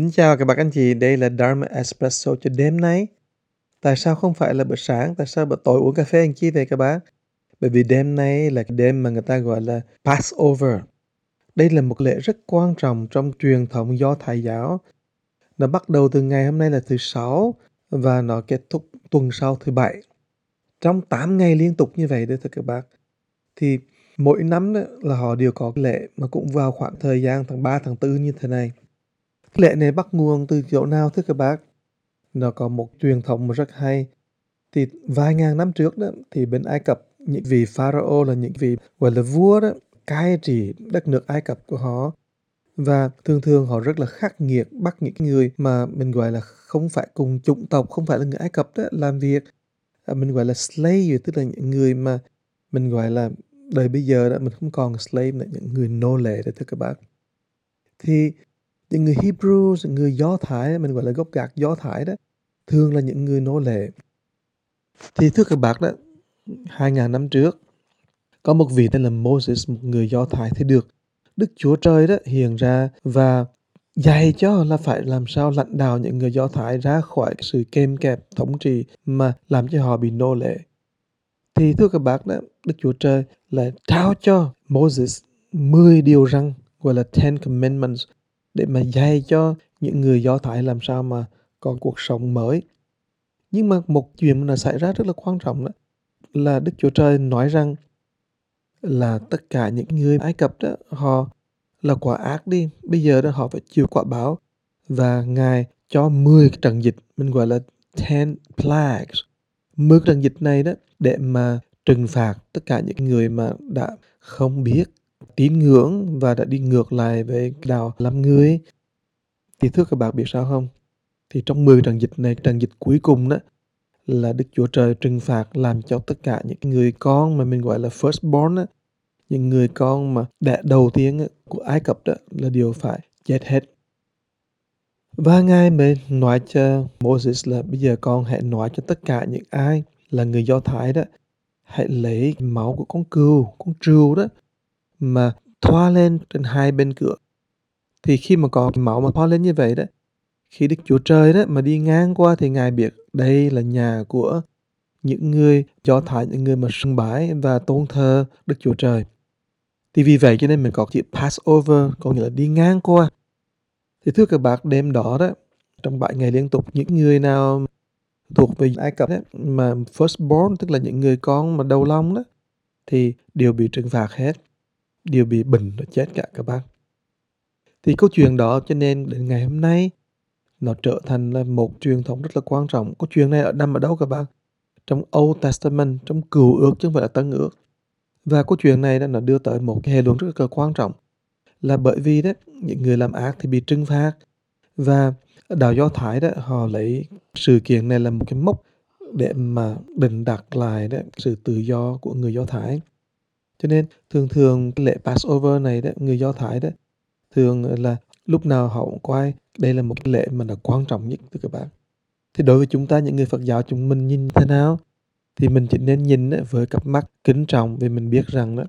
Kính chào các bạn anh chị, đây là Dharma Espresso cho đêm nay. Tại sao không phải là bữa sáng, tại sao bữa tối uống cà phê anh chị về các bạn? Bởi vì đêm nay là cái đêm mà người ta gọi là Passover. Đây là một lễ rất quan trọng trong truyền thống Do Thái giáo. Nó bắt đầu từ ngày hôm nay là thứ sáu và nó kết thúc tuần sau thứ bảy. Trong 8 ngày liên tục như vậy đấy thưa các bạn. Thì mỗi năm là họ đều có lễ mà cũng vào khoảng thời gian tháng 3, tháng 4 như thế này lệ lễ này bắt nguồn từ chỗ nào thưa các bác? Nó có một truyền thống rất hay. Thì vài ngàn năm trước đó thì bên Ai Cập những vị pharaoh là những vị gọi là vua đó cai trị đất nước Ai Cập của họ và thường thường họ rất là khắc nghiệt bắt những người mà mình gọi là không phải cùng chủng tộc không phải là người Ai Cập đó làm việc à, mình gọi là slave tức là những người mà mình gọi là đời bây giờ đó mình không còn slave là những người nô lệ đó thưa các bác thì thì người Hebrew người Do Thái mình gọi là gốc gạc Do Thái đó thường là những người nô lệ thì thưa các bác đó hai ngàn năm trước có một vị tên là Moses một người Do Thái thì được Đức Chúa Trời đó hiện ra và dạy cho là phải làm sao lãnh đạo những người Do Thái ra khỏi sự kèm kẹp thống trị mà làm cho họ bị nô lệ. Thì thưa các bác đó, Đức Chúa Trời là trao cho Moses 10 điều răn gọi là Ten Commandments để mà dạy cho những người Do Thái làm sao mà có cuộc sống mới. Nhưng mà một chuyện mà xảy ra rất là quan trọng đó, là Đức Chúa Trời nói rằng là tất cả những người Ai Cập đó, họ là quả ác đi, bây giờ đó họ phải chịu quả báo và ngài cho 10 cái trận dịch, mình gọi là 10 plagues 10 trận dịch này đó để mà trừng phạt tất cả những người mà đã không biết tín ngưỡng và đã đi ngược lại với đạo làm người thì thưa các bạn biết sao không thì trong 10 trận dịch này trận dịch cuối cùng đó là Đức Chúa Trời trừng phạt làm cho tất cả những người con mà mình gọi là firstborn á, những người con mà đẻ đầu tiên á, của Ai Cập đó là đều phải chết hết. Và Ngài mới nói cho Moses là bây giờ con hãy nói cho tất cả những ai là người Do Thái đó hãy lấy máu của con cừu, con trâu đó mà thoa lên trên hai bên cửa. Thì khi mà có cái máu mà thoa lên như vậy đó khi Đức Chúa Trời đó mà đi ngang qua thì Ngài biết đây là nhà của những người do Thái, những người mà sưng bái và tôn thờ Đức Chúa Trời. Thì vì vậy cho nên mình có chữ Passover, có nghĩa là đi ngang qua. Thì thưa các bạn, đêm đó đó, trong 7 ngày liên tục, những người nào thuộc về Ai Cập đó, mà firstborn, tức là những người con mà đầu long đó, thì đều bị trừng phạt hết, đều bị bình và chết cả các bạn. Thì câu chuyện đó cho nên đến ngày hôm nay nó trở thành là một truyền thống rất là quan trọng. Câu chuyện này ở nằm ở đâu các bạn? Trong Old Testament, trong cựu ước chứ không phải là tân ước. Và câu chuyện này nó đưa tới một cái hệ luận rất là quan trọng là bởi vì đó những người làm ác thì bị trừng phạt và đạo Do Thái đó họ lấy sự kiện này là một cái mốc để mà định đặt lại đó sự tự do của người Do Thái. Cho nên thường thường cái lễ Passover này đó, người Do Thái đó, thường là lúc nào họ cũng quay đây là một cái lễ mà là quan trọng nhất, thưa các bạn. Thì đối với chúng ta, những người Phật giáo chúng mình nhìn thế nào, thì mình chỉ nên nhìn với cặp mắt kính trọng vì mình biết rằng đó,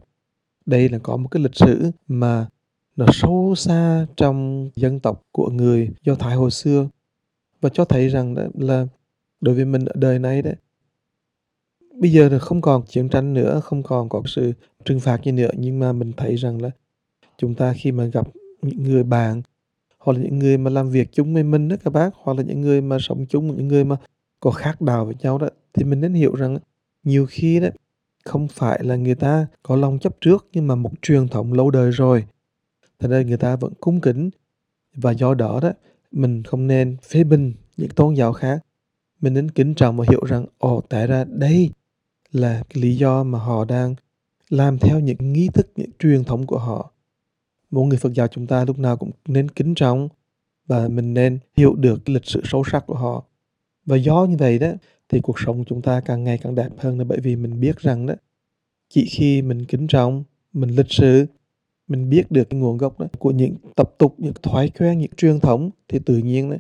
đây là có một cái lịch sử mà nó sâu xa trong dân tộc của người Do Thái hồi xưa. Và cho thấy rằng đó là đối với mình ở đời này đấy bây giờ là không còn chiến tranh nữa, không còn có sự trừng phạt gì nữa, nhưng mà mình thấy rằng là chúng ta khi mà gặp những người bạn, hoặc là những người mà làm việc chung với mình đó các bác, hoặc là những người mà sống chung, những người mà có khác đạo với nhau đó, thì mình nên hiểu rằng nhiều khi đó không phải là người ta có lòng chấp trước, nhưng mà một truyền thống lâu đời rồi. Thế nên người ta vẫn cung kính và do đó đó, mình không nên phê bình những tôn giáo khác. Mình nên kính trọng và hiểu rằng, ồ tại ra đây là cái lý do mà họ đang làm theo những nghi thức những truyền thống của họ mỗi người Phật giáo chúng ta lúc nào cũng nên kính trọng và mình nên hiểu được lịch sử sâu sắc của họ. Và do như vậy đó thì cuộc sống chúng ta càng ngày càng đẹp hơn là bởi vì mình biết rằng đó chỉ khi mình kính trọng, mình lịch sử, mình biết được cái nguồn gốc đó của những tập tục, những thói quen, những truyền thống thì tự nhiên đó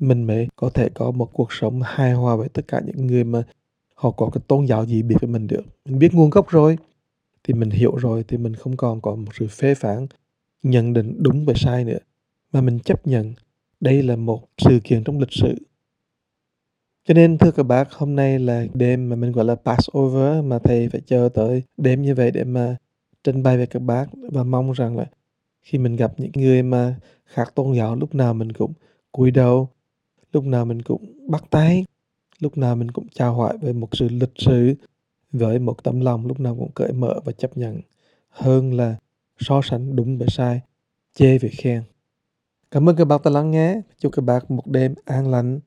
mình mới có thể có một cuộc sống hài hòa với tất cả những người mà họ có cái tôn giáo gì biệt với mình được. Mình biết nguồn gốc rồi thì mình hiểu rồi thì mình không còn có một sự phê phán nhận định đúng và sai nữa mà mình chấp nhận Đây là một sự kiện trong lịch sử. Cho nên thưa các bác, hôm nay là đêm mà mình gọi là Passover mà thầy phải chờ tới đêm như vậy để mà trình bày với các bác và mong rằng là khi mình gặp những người mà khác tôn giáo lúc nào mình cũng cúi đầu, lúc nào mình cũng bắt tay, lúc nào mình cũng chào hỏi với một sự lịch sự, với một tấm lòng lúc nào cũng cởi mở và chấp nhận hơn là so sánh đúng với sai, chê về khen. Cảm ơn các bạn đã lắng nghe. Chúc các bạn một đêm an lành.